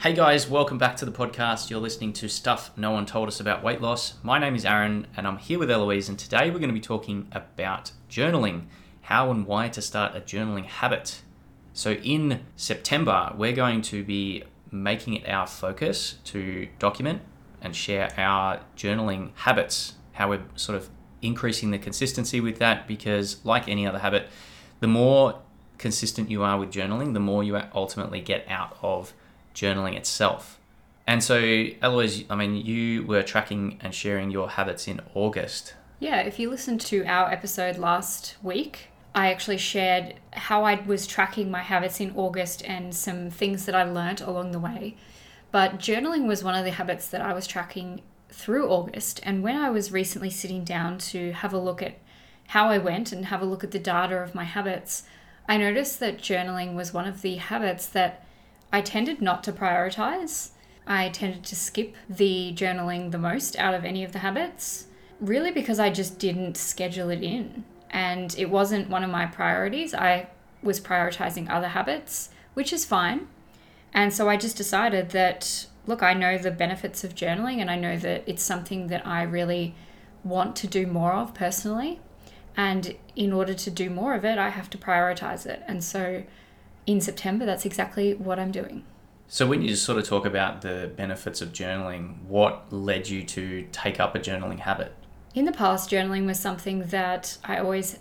Hey guys, welcome back to the podcast. You're listening to Stuff No One Told Us About Weight Loss. My name is Aaron and I'm here with Eloise, and today we're going to be talking about journaling how and why to start a journaling habit. So, in September, we're going to be making it our focus to document and share our journaling habits, how we're sort of increasing the consistency with that because, like any other habit, the more consistent you are with journaling, the more you ultimately get out of journaling itself. And so, Eloise, I mean, you were tracking and sharing your habits in August. Yeah, if you listened to our episode last week, I actually shared how I was tracking my habits in August and some things that I learnt along the way. But journaling was one of the habits that I was tracking through August. And when I was recently sitting down to have a look at how I went and have a look at the data of my habits, I noticed that journaling was one of the habits that I tended not to prioritize. I tended to skip the journaling the most out of any of the habits, really because I just didn't schedule it in. And it wasn't one of my priorities. I was prioritizing other habits, which is fine. And so I just decided that, look, I know the benefits of journaling and I know that it's something that I really want to do more of personally. And in order to do more of it, I have to prioritize it. And so in September, that's exactly what I'm doing. So, when you just sort of talk about the benefits of journaling, what led you to take up a journaling habit? In the past, journaling was something that I always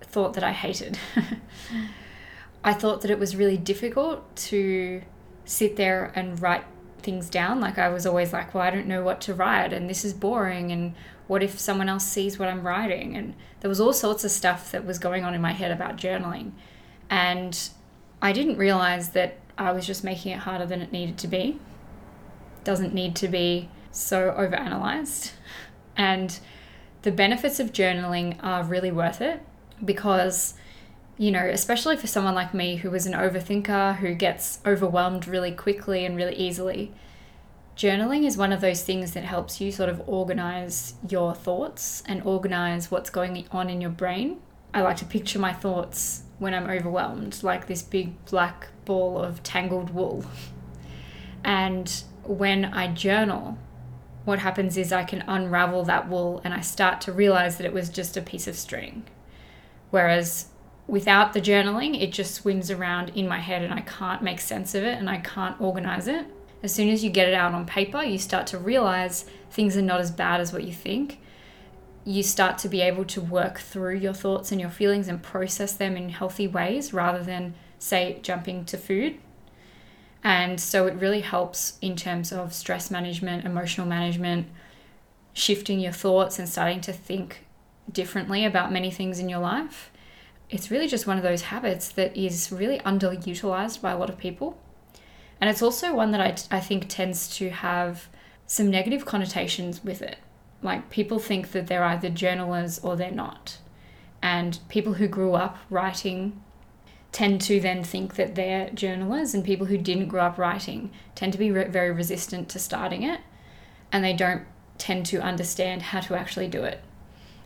thought that I hated. I thought that it was really difficult to sit there and write things down. Like, I was always like, well, I don't know what to write, and this is boring, and what if someone else sees what I'm writing? And there was all sorts of stuff that was going on in my head about journaling. And I didn't realize that I was just making it harder than it needed to be. Doesn't need to be so overanalyzed. And the benefits of journaling are really worth it because, you know, especially for someone like me who is an overthinker, who gets overwhelmed really quickly and really easily, journaling is one of those things that helps you sort of organize your thoughts and organize what's going on in your brain. I like to picture my thoughts when I'm overwhelmed, like this big black ball of tangled wool. And when I journal, what happens is I can unravel that wool and I start to realize that it was just a piece of string. Whereas without the journaling, it just swings around in my head and I can't make sense of it and I can't organize it. As soon as you get it out on paper, you start to realize things are not as bad as what you think you start to be able to work through your thoughts and your feelings and process them in healthy ways rather than, say, jumping to food. And so it really helps in terms of stress management, emotional management, shifting your thoughts and starting to think differently about many things in your life. It's really just one of those habits that is really underutilized by a lot of people. And it's also one that I, I think tends to have some negative connotations with it like people think that they're either journalists or they're not. And people who grew up writing tend to then think that they're journalists, and people who didn't grow up writing tend to be re- very resistant to starting it, and they don't tend to understand how to actually do it,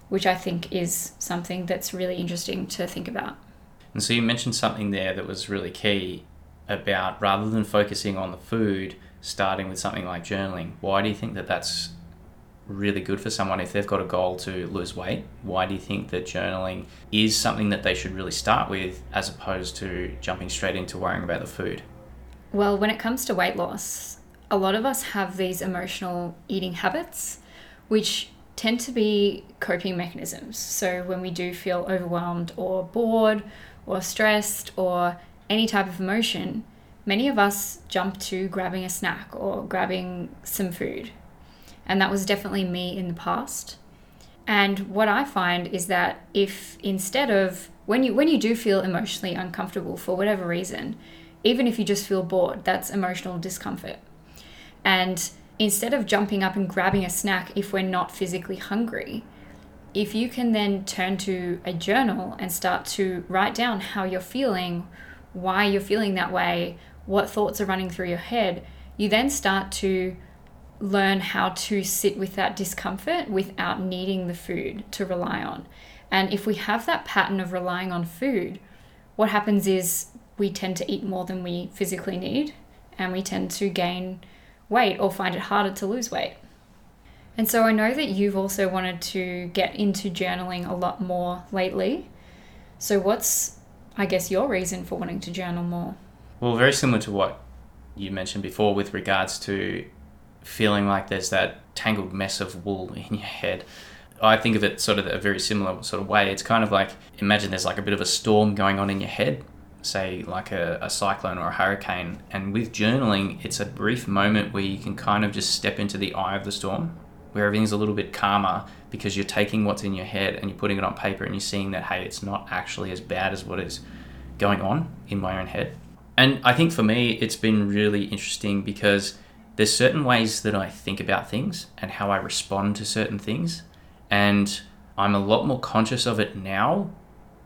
which I think is something that's really interesting to think about. And so you mentioned something there that was really key about rather than focusing on the food, starting with something like journaling. Why do you think that that's really good for someone if they've got a goal to lose weight? Why do you think that journaling is something that they should really start with as opposed to jumping straight into worrying about the food? Well, when it comes to weight loss, a lot of us have these emotional eating habits, which tend to be coping mechanisms. So when we do feel overwhelmed or bored or stressed or any type of emotion, many of us jump to grabbing a snack or grabbing some food and that was definitely me in the past. And what I find is that if instead of when you when you do feel emotionally uncomfortable for whatever reason, even if you just feel bored, that's emotional discomfort. And instead of jumping up and grabbing a snack if we're not physically hungry, if you can then turn to a journal and start to write down how you're feeling, why you're feeling that way, what thoughts are running through your head, you then start to learn how to sit with that discomfort without needing the food to rely on. And if we have that pattern of relying on food, what happens is we tend to eat more than we physically need and we tend to gain weight or find it harder to lose weight. And so I know that you've also wanted to get into journaling a lot more lately. So, what's, I guess, your reason for wanting to journal more? Well, very similar to what you mentioned before with regards to feeling like there's that tangled mess of wool in your head. I think of it sort of a very similar sort of way. It's kind of like imagine there's like a bit of a storm going on in your head, say like a, a cyclone or a hurricane. And with journaling, it's a brief moment where you can kind of just step into the eye of the storm where everything's a little bit calmer because you're taking what's in your head and you're putting it on paper and you're seeing that, hey, it's not actually as bad as what is going on in my own head. And I think for me, it's been really interesting because there's certain ways that I think about things and how I respond to certain things. And I'm a lot more conscious of it now.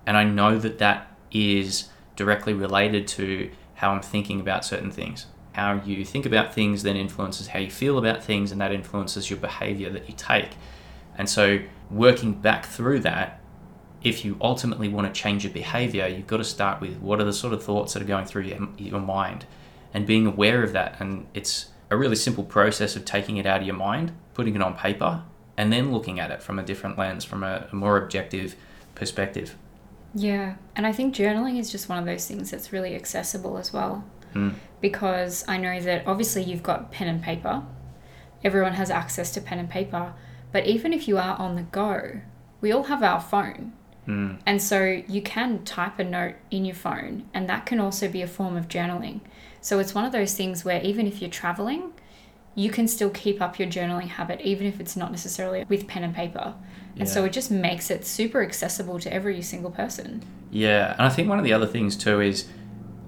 And I know that that is directly related to how I'm thinking about certain things how you think about things then influences how you feel about things, and that influences your behavior that you take. And so, working back through that, if you ultimately want to change your behavior, you've got to start with what are the sort of thoughts that are going through your, your mind and being aware of that. And it's a really simple process of taking it out of your mind, putting it on paper, and then looking at it from a different lens, from a, a more objective perspective. Yeah, and I think journaling is just one of those things that's really accessible as well. Mm. Because I know that obviously you've got pen and paper, everyone has access to pen and paper, but even if you are on the go, we all have our phone. Mm. And so you can type a note in your phone, and that can also be a form of journaling. So it's one of those things where even if you're traveling, you can still keep up your journaling habit, even if it's not necessarily with pen and paper. And yeah. so it just makes it super accessible to every single person. Yeah. And I think one of the other things too is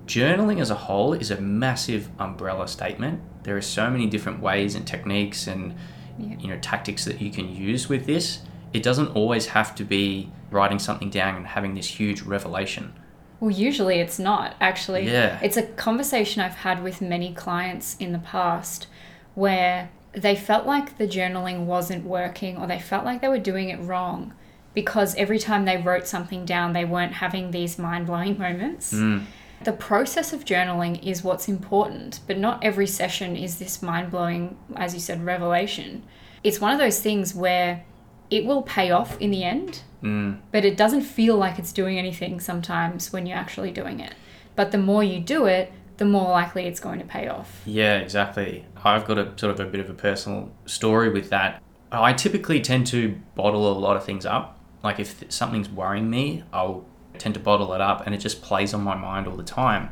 journaling as a whole is a massive umbrella statement. There are so many different ways and techniques and yeah. you know tactics that you can use with this. It doesn't always have to be writing something down and having this huge revelation. Well, usually it's not actually. Yeah. It's a conversation I've had with many clients in the past where they felt like the journaling wasn't working or they felt like they were doing it wrong because every time they wrote something down, they weren't having these mind blowing moments. Mm. The process of journaling is what's important, but not every session is this mind blowing, as you said, revelation. It's one of those things where it will pay off in the end, mm. but it doesn't feel like it's doing anything sometimes when you're actually doing it. But the more you do it, the more likely it's going to pay off. Yeah, exactly. I've got a sort of a bit of a personal story with that. I typically tend to bottle a lot of things up. Like if something's worrying me, I'll tend to bottle it up and it just plays on my mind all the time.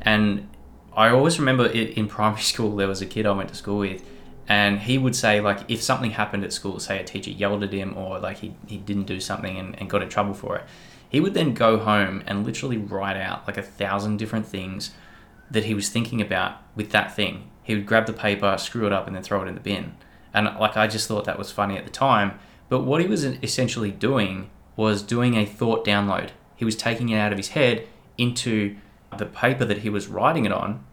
And I always remember it in primary school, there was a kid I went to school with, and he would say, like, if something happened at school, say a teacher yelled at him or like he, he didn't do something and, and got in trouble for it, he would then go home and literally write out like a thousand different things that he was thinking about with that thing. He would grab the paper, screw it up, and then throw it in the bin. And like, I just thought that was funny at the time. But what he was essentially doing was doing a thought download he was taking it out of his head into the paper that he was writing it on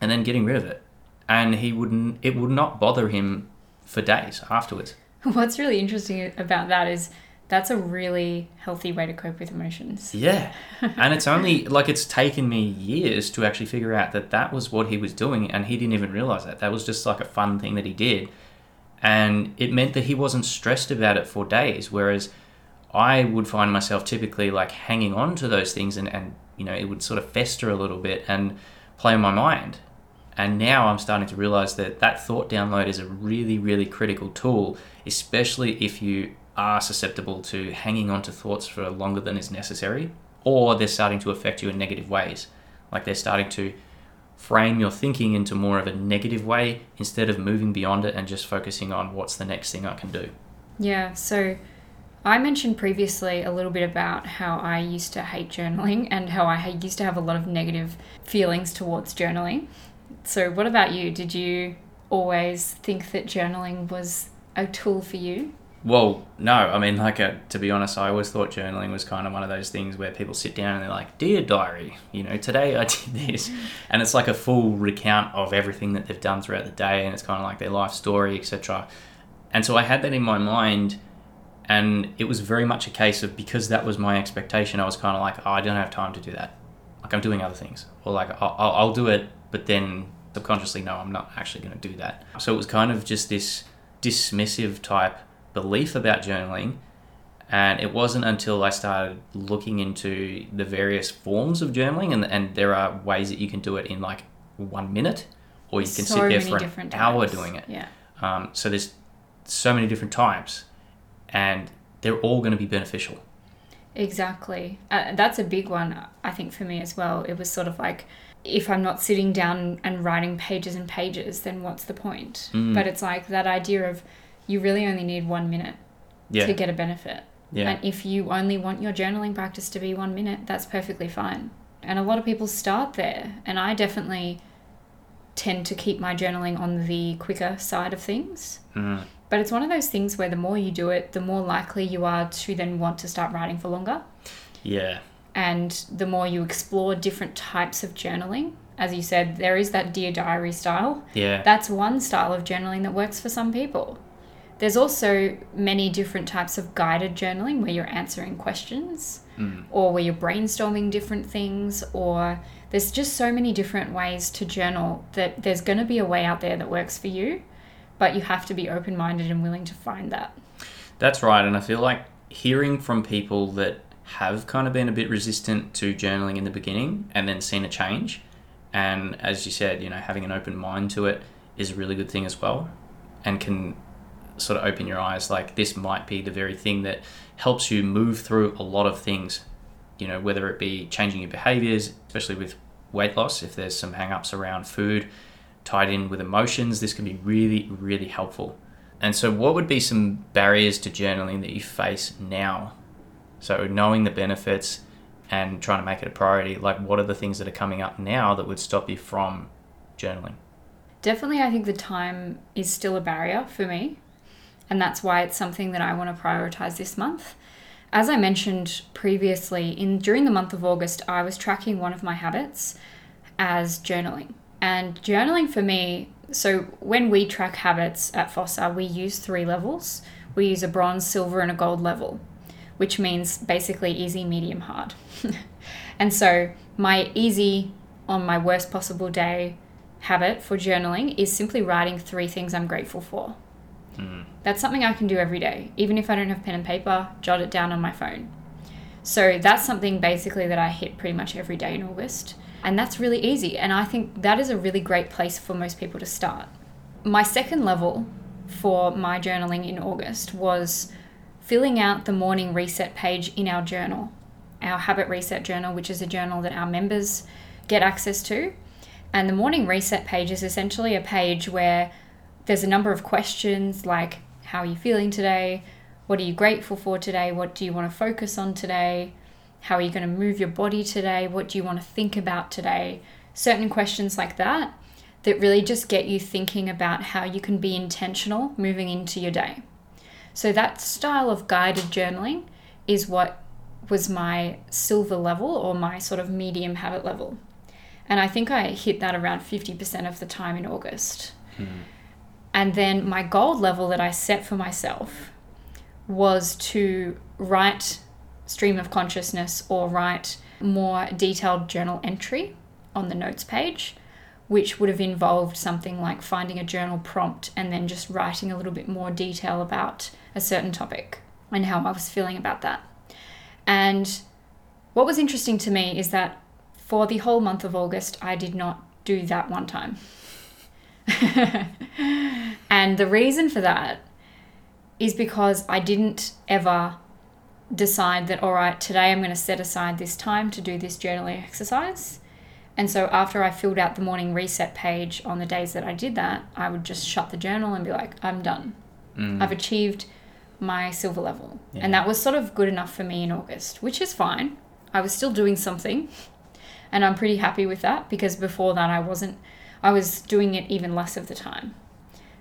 and then getting rid of it. And he wouldn't it would not bother him for days afterwards. What's really interesting about that is that's a really healthy way to cope with emotions. Yeah. and it's only like it's taken me years to actually figure out that that was what he was doing and he didn't even realize that. That was just like a fun thing that he did. And it meant that he wasn't stressed about it for days whereas I would find myself typically like hanging on to those things and, and you know, it would sort of fester a little bit and play on my mind. And now I'm starting to realize that that thought download is a really, really critical tool, especially if you are susceptible to hanging on to thoughts for longer than is necessary, or they're starting to affect you in negative ways. Like they're starting to frame your thinking into more of a negative way instead of moving beyond it and just focusing on what's the next thing I can do. Yeah, so I mentioned previously a little bit about how I used to hate journaling and how I used to have a lot of negative feelings towards journaling. So, what about you? Did you always think that journaling was a tool for you? Well, no. I mean, like, uh, to be honest, I always thought journaling was kind of one of those things where people sit down and they're like, Dear diary, you know, today I did this. And it's like a full recount of everything that they've done throughout the day, and it's kind of like their life story, etc. And so I had that in my mind and it was very much a case of because that was my expectation, I was kind of like, oh, I don't have time to do that. Like I'm doing other things, or like I'll, I'll do it, but then subconsciously, no, I'm not actually going to do that. So it was kind of just this dismissive type belief about journaling. And it wasn't until I started looking into the various forms of journaling, and, and there are ways that you can do it in like one minute, or you can So sit there for an hour types. doing it. Yeah. Um, so there's so many different types, and they're all going to be beneficial. Exactly. Uh, that's a big one, I think, for me as well. It was sort of like, if I'm not sitting down and writing pages and pages, then what's the point? Mm. But it's like that idea of you really only need one minute Yeah, to get a benefit. yeah, And if you only want your journaling practice to be one minute, that's perfectly fine. And a lot of people start there. And I definitely tend to keep my journaling on the quicker side of things. mm, But it's one of those things where the more you do it, the more likely you are to then want to start writing for longer. yeah, And the more you explore different types of journaling, as you said, there is that Dear Diary style. yeah, That's one style of journaling that works for some people. There's also many different types of guided journaling where you're answering questions mm, or where you're brainstorming different things or there's just so many different ways to journal that there's going to be a way out there that works for you, but you have to be open-minded and willing to find that. That's right. And I feel like hearing from people that have kind of been a bit resistant to journaling in the beginning and then seen a change, and as you said, you know, having an open mind to it is a really good thing as well, and can sort of open your eyes. Like this might be the very thing that helps you move through a lot of things. You know, whether it be changing your behaviors, especially with weight loss, if there's some hang ups around food tied in with emotions, this can be really, really helpful. And so, what would be some barriers to journaling that you face now? So, knowing the benefits and trying to make it a priority, like what are the things that are coming up now that would stop you from journaling? Definitely, I think the time is still a barrier for me, and that's why it's something that I want to prioritize this month. As I mentioned previously, in during the month of August, I was tracking one of my habits as journaling. And journaling for me, so when we track habits at Fossa, we use three levels. We use a bronze, silver, and a gold level, which means basically easy, medium, hard. and so my easy on my worst possible day habit for journaling is simply writing three things I'm grateful for. Mm. That's something I can do every day. Even if I don't have pen and paper, jot it down on my phone. So that's something basically that I hit pretty much every day in August. And that's really easy. And I think that is a really great place for most people to start. My second level for my journaling in August was filling out the morning reset page in our journal, our habit reset journal, which is a journal that our members get access to. And the morning reset page is essentially a page where there's a number of questions like how are you feeling today? What are you grateful for today? What do you want to focus on today? How are you going to move your body today? What do you want to think about today? Certain questions like that that really just get you thinking about how you can be intentional moving into your day. So, that style of guided journaling is what was my silver level or my sort of medium habit level. And I think I hit that around 50% of the time in August. Hmm. And then my gold level that I set for myself was to write stream of consciousness or write more detailed journal entry on the notes page, which would have involved something like finding a journal prompt and then just writing a little bit more detail about a certain topic and how I was feeling about that. And what was interesting to me is that for the whole month of August, I did not do that one time. and the reason for that is because I didn't ever decide that, all right, today I'm going to set aside this time to do this journaling exercise. And so after I filled out the morning reset page on the days that I did that, I would just shut the journal and be like, I'm done. Mm. I've achieved my silver level. Yeah. And that was sort of good enough for me in August, which is fine. I was still doing something. And I'm pretty happy with that because before that I wasn't, I was doing it even less of the time.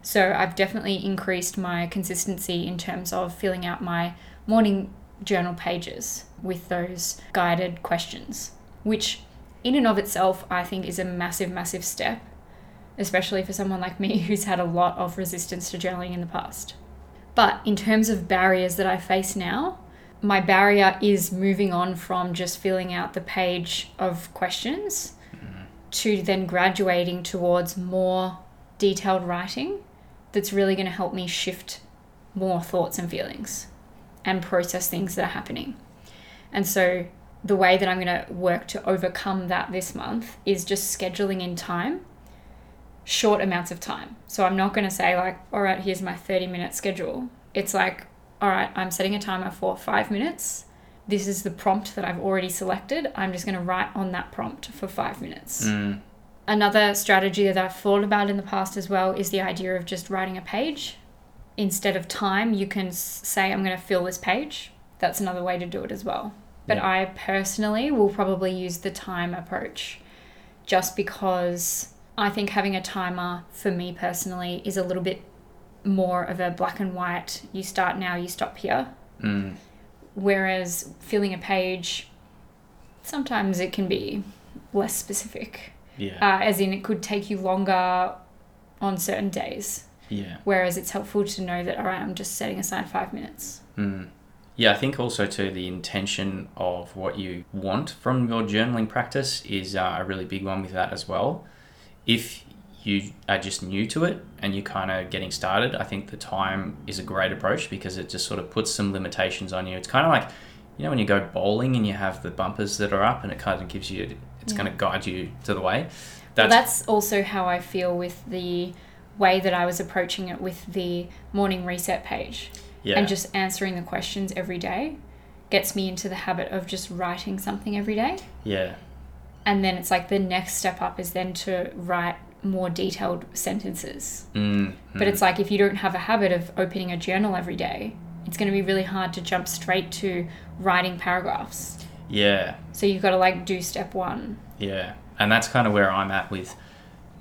So I've definitely increased my consistency in terms of filling out my morning journal pages with those guided questions, which in and of itself I think is a massive, massive step, especially for someone like me who's had a lot of resistance to journaling in the past. But in terms of barriers that I face now, my barrier is moving on from just filling out the page of questions to then graduating towards more detailed writing that's really going to help me shift more thoughts and feelings and process things that are happening. And so the way that I'm going to work to overcome that this month is just scheduling in time, short amounts of time. So I'm not going to say, like, all right, here's my 30 minute schedule. It's like, all right, I'm setting a timer for five minutes. This is the prompt that I've already selected. I'm just going to write on that prompt for five minutes. Mm. Another strategy that I've thought about in the past as well is the idea of just writing a page. Instead of time, you can say, I'm going to fill this page. That's another way to do it as well. But Yeah. I personally will probably use the time approach just because I think having a timer for me personally is a little bit more of a black and white, you start now, you stop here. Mm. Whereas filling a page, sometimes it can be less specific Yeah. uh, as in it could take you longer on certain days. yeah. Whereas it's helpful to know that, all right, I'm just setting aside five minutes. Mm. Yeah, I think also too the intention of what you want from your journaling practice is uh, a really big one with that as well. If you are just new to it and you're kind of getting started, I think the time is a great approach because it just sort of puts some limitations on you. It's kind of like, you know, when you go bowling and you have the bumpers that are up and it kind of gives you, it's Yeah. going to guide you to the way. Well, that's also how I feel with the way that I was approaching it with the morning reset page. yeah. And just answering the questions every day gets me into the habit of just writing something every day. yeah. And then it's like the next step up is then to write more detailed sentences. Mm, But it's like if you don't have a habit of opening a journal every day, it's going to be really hard to jump straight to writing paragraphs. yeah. So you've got to like do step one. Yeah, and that's kind of where I'm at with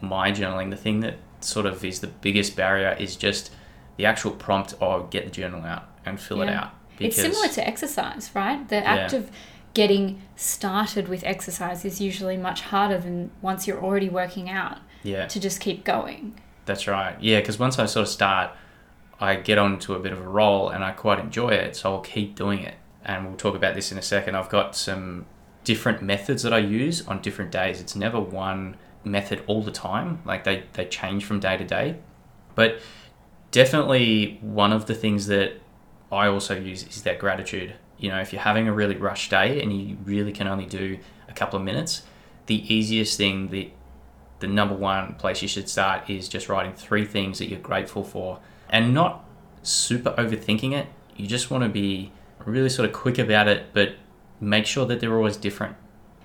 my journaling. The thing that sort of is the biggest barrier is just the actual prompt of get the journal out and fill it Yeah. out. it's similar to exercise, right? The act Yeah. of getting started with exercise is usually much harder than once you're already working out yeah, to just keep going. that's right. Yeah, because once I sort of start, I get onto a bit of a roll and I quite enjoy it, so I'll keep doing it. And we'll talk about this in a second. I've got some different methods that I use on different days. It's never one method all the time. Like they, they change from day to day. But definitely one of the things that I also use is that gratitude. You know, if you're having a really rushed day and you really can only do a couple of minutes, the easiest thing, the the number one place you should start is just writing three things that you're grateful for and not super overthinking it. You just want to be really sort of quick about it, but make sure that they're always different.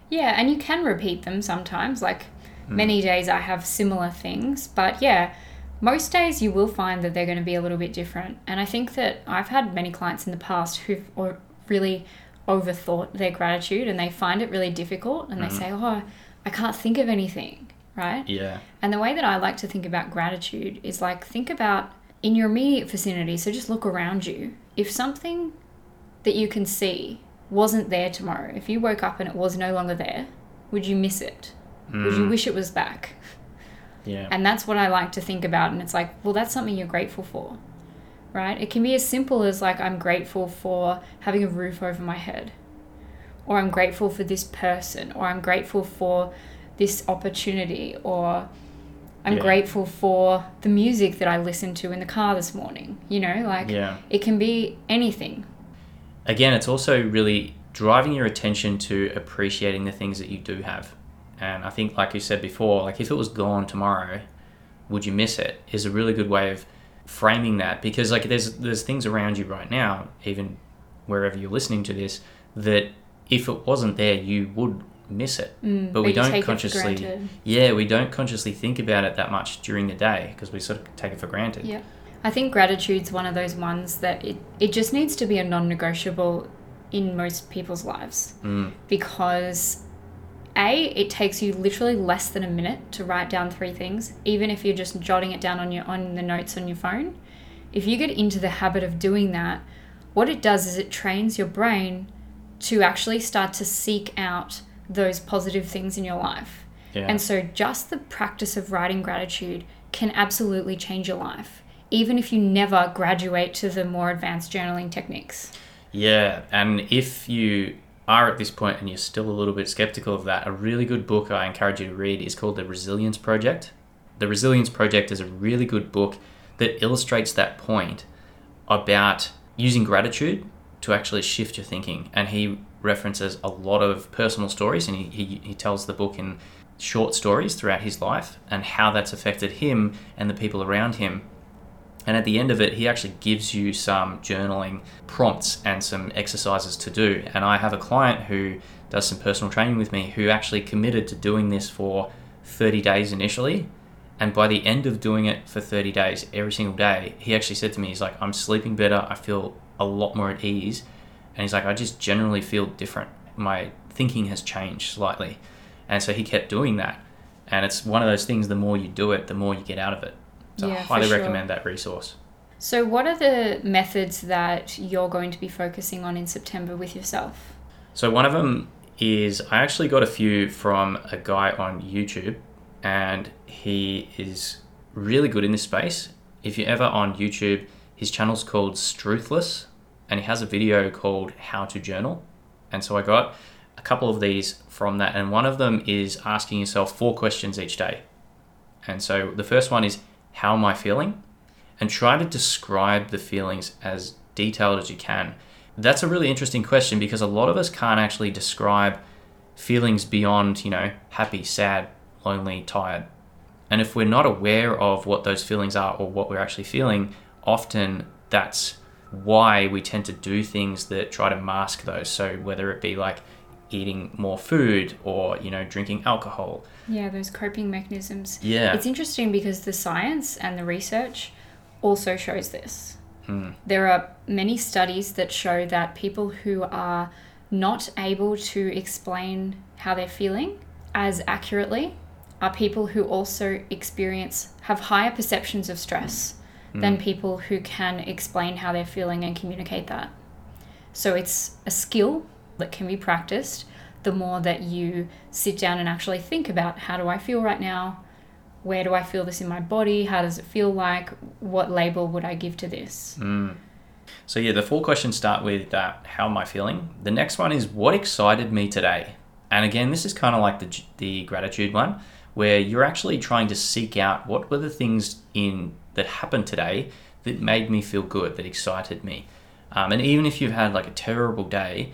Yeah, and you can repeat them sometimes. Like Hmm. many days I have similar things, but yeah, most days you will find that they're going to be a little bit different. And I think that I've had many clients in the past who've or really overthought their gratitude and they find it really difficult and Mm-hmm. they say, "Oh, I can't think of anything." Right? Yeah. And the way that I like to think about gratitude is like think about in your immediate vicinity. So just look around you. If something that you can see wasn't there tomorrow, if you woke up and it was no longer there, would you miss it? Would you Mm, wish it was back? yeah. And that's what I like to think about. And it's like, well, that's something you're grateful for, right? It can be as simple as like, I'm grateful for having a roof over my head, or I'm grateful for this person, or I'm grateful for this opportunity, or I'm Yeah. grateful for the music that I listened to in the car this morning. You know, like Yeah. it can be anything. Again, it's also really driving your attention to appreciating the things that you do have. And I think, like you said before, like if it was gone tomorrow, would you miss it? Is a really good way of framing that because like there's there's things around you right now, even wherever you're listening to this, that if it wasn't there, you would miss it. Mm, But we don't take it for consciously- Yeah, we don't consciously think about it that much during the day because we sort of take it for granted. Yeah. I think gratitude's one of those ones that it, it just needs to be a non negotiable in most people's lives Mm, because A, it takes you literally less than a minute to write down three things, even if you're just jotting it down on your on the notes on your phone. If you get into the habit of doing that, what it does is it trains your brain to actually start to seek out those positive things in your life. yeah. And so, just the practice of writing gratitude can absolutely change your life, even if you never graduate to the more advanced journaling techniques. Yeah, and if you are at this point and you're still a little bit skeptical of that, a really good book I encourage you to read is called The Resilience Project. The Resilience Project is a really good book that illustrates that point about using gratitude to actually shift your thinking. And he references a lot of personal stories and he, he, he tells the book in short stories throughout his life and how that's affected him and the people around him. And at the end of it, he actually gives you some journaling prompts and some exercises to do. And I have a client who does some personal training with me who actually committed to doing this for 30 days initially. And by the end of doing it for 30 days, every single day, he actually said to me, he's like, I'm sleeping better. I feel a lot more at ease. And he's like, I just generally feel different. My thinking has changed slightly. And so he kept doing that. And it's one of those things, the more you do it, the more you get out of it. So Yeah, I highly sure. recommend that resource. So, what are the methods that you're going to be focusing on in September with yourself? So one of them is I actually got a few from a guy on YouTube, and he is really good in this space. If you're ever on YouTube, his channel's called Struthless, and he has a video called How to Journal. And so I got a couple of these from that, and one of them is asking yourself four questions each day. And so the first one is, How am I feeling? And try to describe the feelings as detailed as you can. That's a really interesting question because a lot of us can't actually describe feelings beyond, you know, happy, sad, lonely, tired. And if we're not aware of what those feelings are or what we're actually feeling, often that's why we tend to do things that try to mask those. So whether it be like eating more food or, you know, drinking alcohol. Yeah, those coping mechanisms. Yeah. It's interesting because the science and the research also shows this. Hmm. There are many studies that show that people who are not able to explain how they're feeling as accurately are people who also experience have higher perceptions of stress than people who can explain how they're feeling and communicate that. So it's a skill that can be practiced the more that you sit down and actually think about how do I feel right now? Where do I feel this in my body? How does it feel like? What label would I give to this? Mm. So yeah, the four questions start with how am I feeling. The next one is what excited me today, and again, this is kind of like the the gratitude one, where you're actually trying to seek out what were the things in that happened today that made me feel good, that excited me, um, and even if you've had like a terrible day,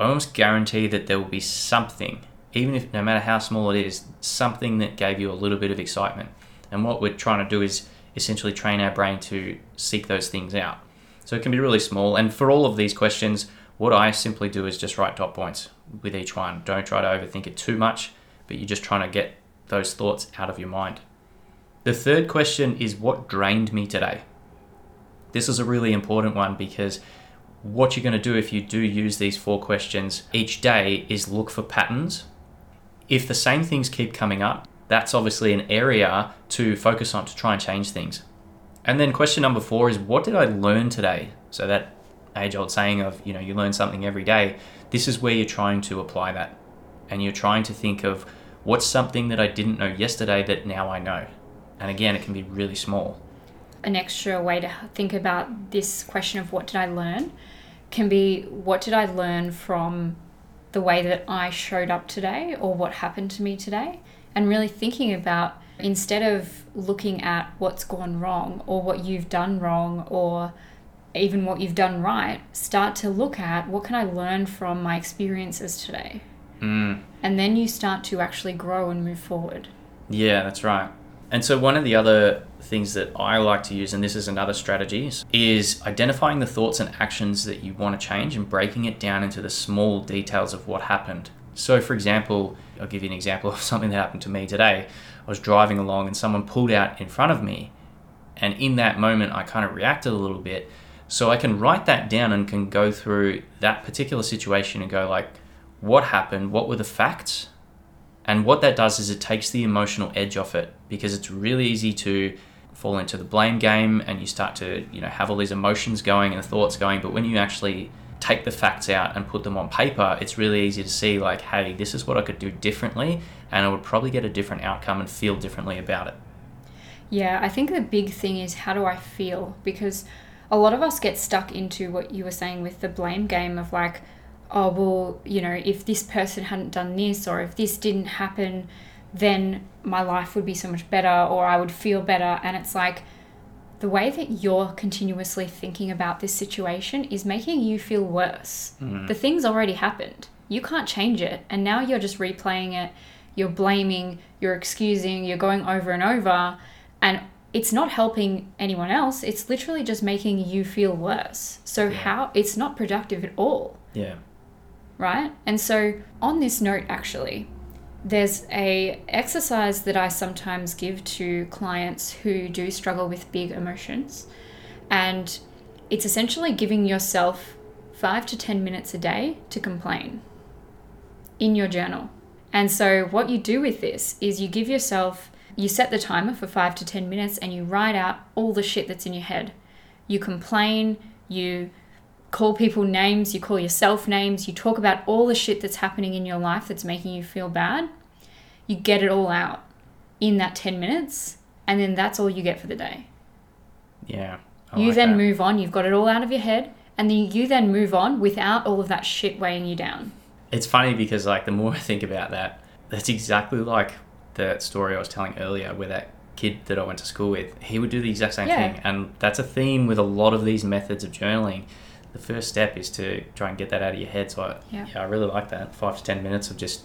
almost guarantee that there will be something, even if no matter how small it is, something that gave you a little bit of excitement. And what we're trying to do is essentially train our brain to seek those things out. So it can be really small. And for all of these questions, what I simply do is just write dot points with each one. Don't try to overthink it too much, but you're just trying to get those thoughts out of your mind. The third question is what drained me today? This is a really important one because what you're going to do if you do use these four questions each day is look for patterns. If the same things keep coming up, that's obviously an area to focus on to try and change things. And then question number four is what did I learn today? So that age old saying of, you know, you learn something every day. This is where you're trying to apply that. And you're trying to think of what's something that I didn't know yesterday that now I know. And again, it can be really small. An extra way to think about this question of what did I learn can be what did I learn from the way that I showed up today or what happened to me today? And really thinking about instead of looking at what's gone wrong or what you've done wrong or even what you've done right, start to look at what can I learn from my experiences today? Mm. And then you start to actually grow and move forward. Yeah, that's right. And so, one of the other things that I like to use, and this is another strategy, is identifying the thoughts and actions that you want to change and breaking it down into the small details of what happened. So, for example, I'll give you an example of something that happened to me today. I was driving along and someone pulled out in front of me. And in that moment, I kind of reacted a little bit. So, I can write that down and can go through that particular situation and go, like, what happened? What were the facts? And what that does is it takes the emotional edge off it because it's really easy to fall into the blame game and you start to, you know, have all these emotions going and the thoughts going. But when you actually take the facts out and put them on paper, it's really easy to see, like, hey, this is what I could do differently, and I would probably get a different outcome and feel differently about it. Yeah, I think the big thing is how do I feel? Because a lot of us get stuck into what you were saying with the blame game of like, oh, well, you know, if this person hadn't done this or if this didn't happen, then my life would be so much better or I would feel better. And it's like the way that you're continuously thinking about this situation is making you feel worse. Mm-hmm. The thing's already happened. You can't change it. And now you're just replaying it. You're blaming, you're excusing, you're going over and over. And it's not helping anyone else. It's literally just making you feel worse. So, how it's not productive at all Yeah. Right? And so on this note actually, there's a exercise that I sometimes give to clients who do struggle with big emotions. And it's essentially giving yourself 5 to 10 minutes a day to complain in your journal. And so what you do with this is you give yourself you set the timer for 5 to 10 minutes and you write out all the shit that's in your head. You complain, you call people names, you call yourself names, you talk about all the shit that's happening in your life that's making you feel bad. You get it all out in that 10 minutes, and then that's all you get for the day. Yeah. I you like then that. move on, you've got it all out of your head, and then you then move on without all of that shit weighing you down. It's funny because like the more I think about that, that's exactly like the story I was telling earlier where that kid that I went to school with, he would do the exact same Yeah. thing. And that's a theme with a lot of these methods of journaling. The first step is to try and get that out of your head. So I, Yeah. yeah, I really like that. Five to ten minutes of just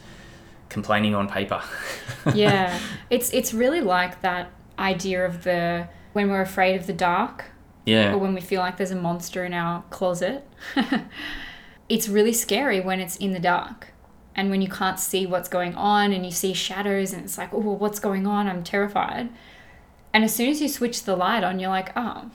complaining on paper. yeah, it's it's really like that idea of the when we're afraid of the dark yeah. or when we feel like there's a monster in our closet. it's really scary when it's in the dark and when you can't see what's going on and you see shadows and it's like, oh, what's going on? I'm terrified. And as soon as you switch the light on, you're like, oh,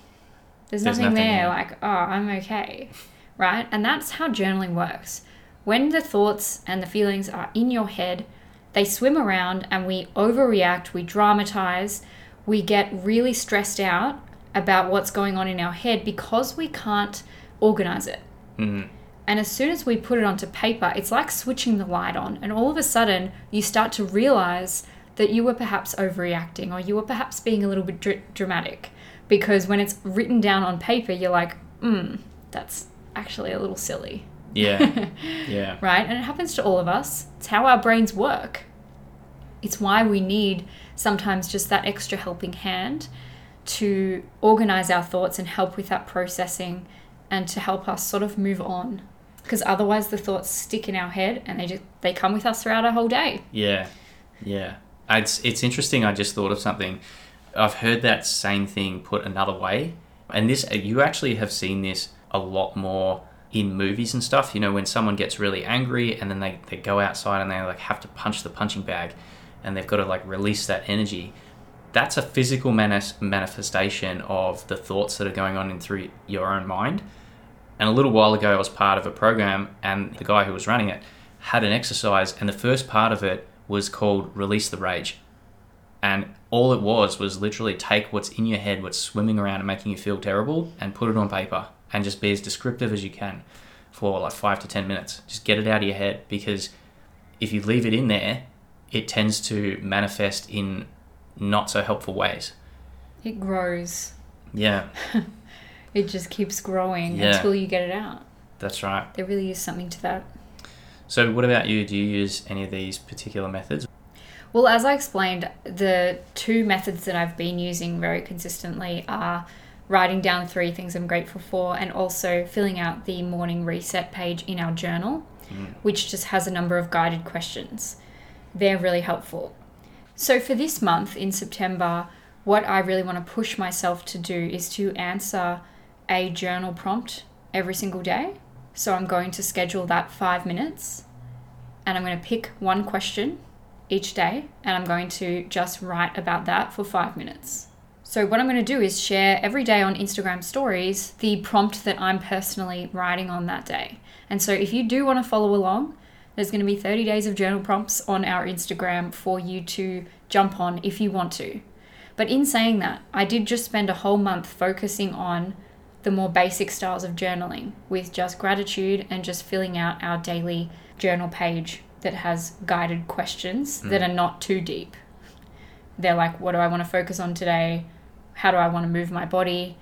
there's, There's nothing, nothing there. there. Like, oh, I'm okay. Right? And that's how journaling works. When the thoughts and the feelings are in your head, they swim around and we overreact, we dramatize, we get really stressed out about what's going on in our head because we can't organize it. Mm. And as soon as we put it onto paper, it's like switching the light on. And all of a sudden, you start to realize that you were perhaps overreacting or you were perhaps being a little bit dr- dramatic. Because when it's written down on paper, you're like, hmm, that's actually a little silly. Yeah. yeah. right? And it happens to all of us. It's how our brains work. It's why we need sometimes just that extra helping hand to organize our thoughts and help with that processing and to help us sort of move on. Because otherwise the thoughts stick in our head and they just they come with us throughout our whole day. Yeah, yeah. It's it's interesting. I just thought of something. I've heard that same thing put another way, and this you actually have seen this a lot more in movies and stuff. You know, when someone gets really angry and then they, they go outside and they like have to punch the punching bag, and they've got to like release that energy. That's a physical manis- manifestation of the thoughts that are going on in through your own mind. And a little while ago, I was part of a program, and the guy who was running it had an exercise, and the first part of it was called Release the Rage. And all it was was literally take what's in your head, what's swimming around and making you feel terrible, and put it on paper and just be as descriptive as you can for like five to 10 minutes. Just get it out of your head because if you leave it in there, it tends to manifest in not so helpful ways. It grows. Yeah, It just keeps growing Yeah. until you get it out. that's right. There really is something to that. So, what about you? Do you use any of these particular methods? Well, as I explained, the two methods that I've been using very consistently are writing down three things I'm grateful for and also filling out the morning reset page in our journal, mm. which just has a number of guided questions. They're really helpful. So, for this month in September, what I really want to push myself to do is to answer a journal prompt every single day. So, I'm going to schedule that five minutes and I'm going to pick one question each day and I'm going to just write about that for five minutes. So, what I'm going to do is share every day on Instagram stories the prompt that I'm personally writing on that day. And so, if you do want to follow along, there's going to be 30 days of journal prompts on our Instagram for you to jump on if you want to. But in saying that, I did just spend a whole month focusing on the more basic styles of journaling with just gratitude and just filling out our daily journal page that has guided questions that are not too deep. They're like, what do I want to focus on today? How do I want to move my body?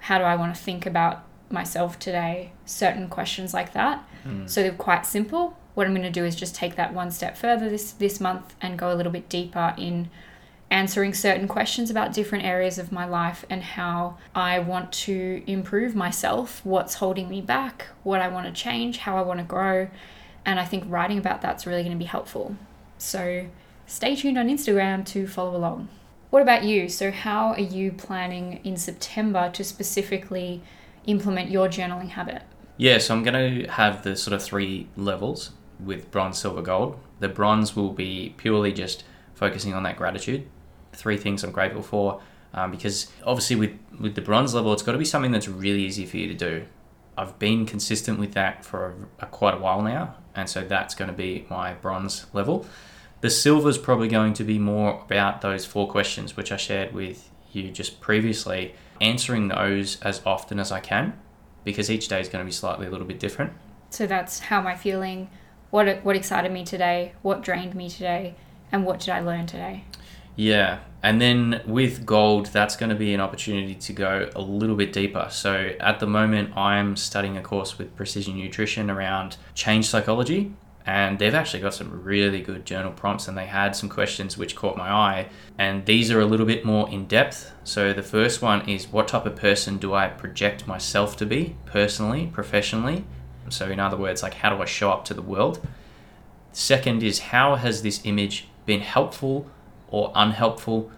How do I want to think about myself today certain questions like that. Mm. So they're quite simple. What I'm going to do is just take that one step further this this month and go a little bit deeper in answering certain questions about different areas of my life and how I want to improve myself, what's holding me back, what I want to change, how I want to grow. And I think writing about that's really going to be helpful. So stay tuned on Instagram to follow along. What about you? So, how are you planning in September to specifically implement your journaling habit? Yeah, so I'm going to have the sort of three levels with bronze, silver, gold. The bronze will be purely just focusing on that gratitude. Three things I'm grateful for, um, because obviously with with the bronze level, it's got to be something that's really easy for you to do. I've been consistent with that for a, a, quite a while now, and so that's going to be my bronze level. The silver is probably going to be more about those four questions, which I shared with you just previously, answering those as often as I can, because each day is going to be slightly a little bit different. So that's how am I feeling? What what excited me today? What drained me today? And what did I learn today? Yeah, and then with gold, that's going to be an opportunity to go a little bit deeper. So at the moment, I'm studying a course with Precision Nutrition around change psychology and they've actually got some really good journal prompts and they had some questions which caught my eye and these are a little bit more in depth. So the first one is what type of person do i project myself to be personally professionally? So in other words like how do i show up to the world? Second is how has this image been helpful or unhelpful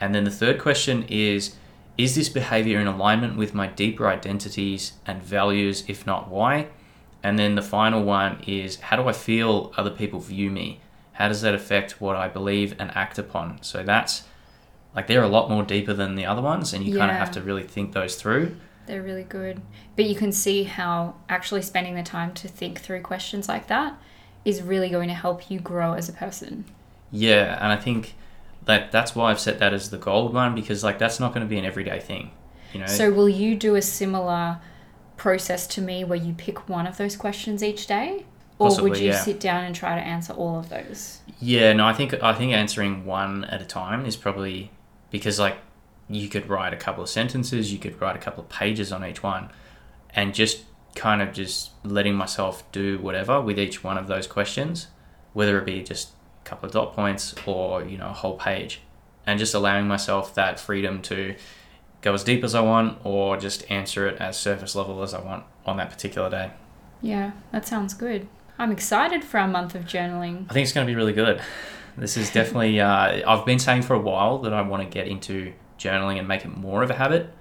and then the third question is is this behavior in alignment with my deeper identities and values if not why and then the final one is how do I feel other people view me? How does that affect what I believe and act upon? So that's like they're a lot more deeper than the other ones, and you yeah. kind of have to really think those through. They're really good. But you can see how actually spending the time to think through questions like that is really going to help you grow as a person. Yeah, and I think that that's why I've set that as the gold one because like that's not going to be an everyday thing, you know. So will you do a similar process to me where you pick one of those questions each day? Or Possibly, would you yeah. sit down and try to answer all of those? Yeah, no, I think I think answering one at a time is probably because like you could write a couple of sentences, you could write a couple of pages on each one, and just kind of just letting myself do whatever with each one of those questions, whether it be just couple of dot points or you know a whole page, and just allowing myself that freedom to go as deep as I want or just answer it as surface level as I want on that particular day. Yeah, that sounds good. I'm excited for our month of journaling. I think it's going to be really good. This is definitely, uh, I've been saying for a while that I want to get into journaling and make it more of a habit.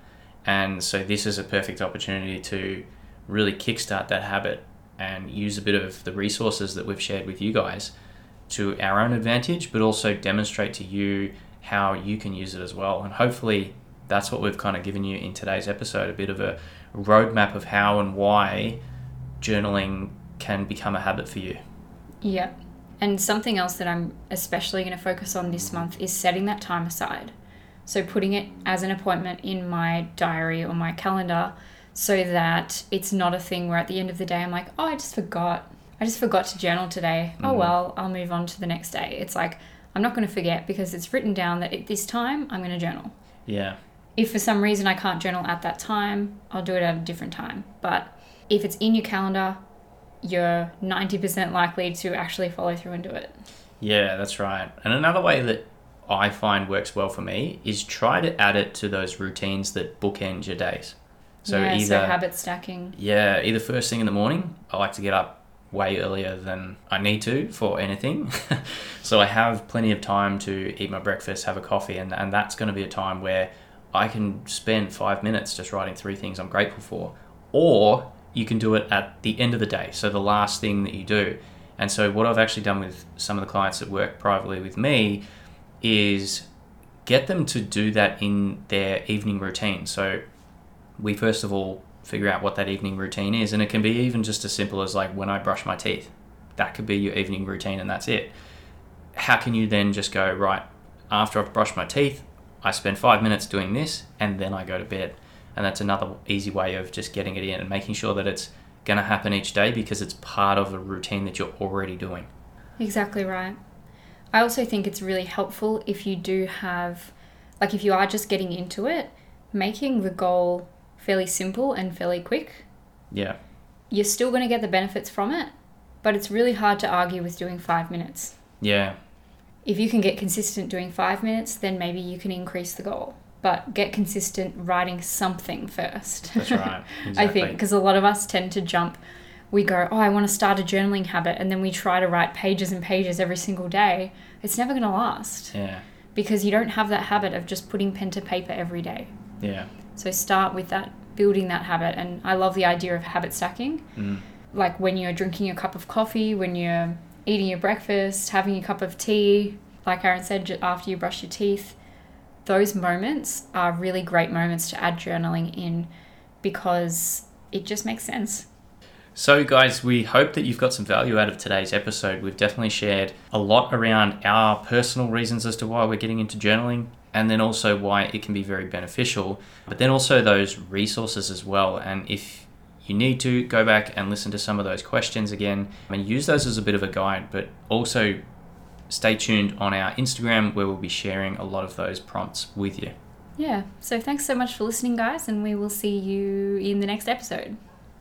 And so this is a perfect opportunity to really kickstart that habit and use a bit of the resources that we've shared with you guys to our own advantage, but also demonstrate to you how you can use it as well. And hopefully, that's what we've kind of given you in today's episode a bit of a roadmap of how and why journaling can become a habit for you. Yeah. And something else that I'm especially going to focus on this month is setting that time aside. So putting it as an appointment in my diary or my calendar so that it's not a thing where at the end of the day I'm like, oh, I just forgot. I just forgot to journal today. Oh, mm. Oh, well, I'll move on to the next day. It's like, I'm not going to forget because it's written down that at this time I'm going to journal. Yeah if for some reason I can't journal at that time, I'll do it at a different time. But if it's in your calendar, you're 90% likely to actually follow through and do it. Yeah, that's right. And another way that I find works well for me is try to add it to those routines that bookend your days. So yeah, either so habit stacking. Yeah, either first thing in the morning, I like to get up way earlier than I need to for anything. so I have plenty of time to eat my breakfast, have a coffee, and, and that's going to be a time where I can spend five minutes just writing three things I'm grateful for. Or you can do it at the end of the day, so the last thing that you do. And so, what I've actually done with some of the clients that work privately with me is get them to do that in their evening routine. So, we first of all figure out what that evening routine is, and it can be even just as simple as like when I brush my teeth. That could be your evening routine, and that's it. How can you then just go, right, after I've brushed my teeth, I spend five minutes doing this and then I go to bed. And that's another easy way of just getting it in and making sure that it's going to happen each day because it's part of a routine that you're already doing. Exactly right. I also think it's really helpful if you do have, like, if you are just getting into it, making the goal fairly simple and fairly quick. Yeah. You're still going to get the benefits from it, but it's really hard to argue with doing five minutes. Yeah. If you can get consistent doing five minutes, then maybe you can increase the goal. But get consistent writing something first. That's right. Exactly. I think because a lot of us tend to jump. We go, oh, I want to start a journaling habit, and then we try to write pages and pages every single day. It's never going to last Yeah. because you don't have that habit of just putting pen to paper every day. Yeah. So start with that, building that habit. And I love the idea of habit stacking. Mm. Like when you're drinking a cup of coffee, when you're eating your breakfast, having a cup of tea, like Aaron said, after you brush your teeth. Those moments are really great moments to add journaling in because it just makes sense. So, guys, we hope that you've got some value out of today's episode. We've definitely shared a lot around our personal reasons as to why we're getting into journaling, and then also why it can be very beneficial, but then also those resources as well. And if you need to go back and listen to some of those questions again and use those as a bit of a guide, but also stay tuned on our Instagram where we'll be sharing a lot of those prompts with you. Yeah. So thanks so much for listening, guys, and we will see you in the next episode.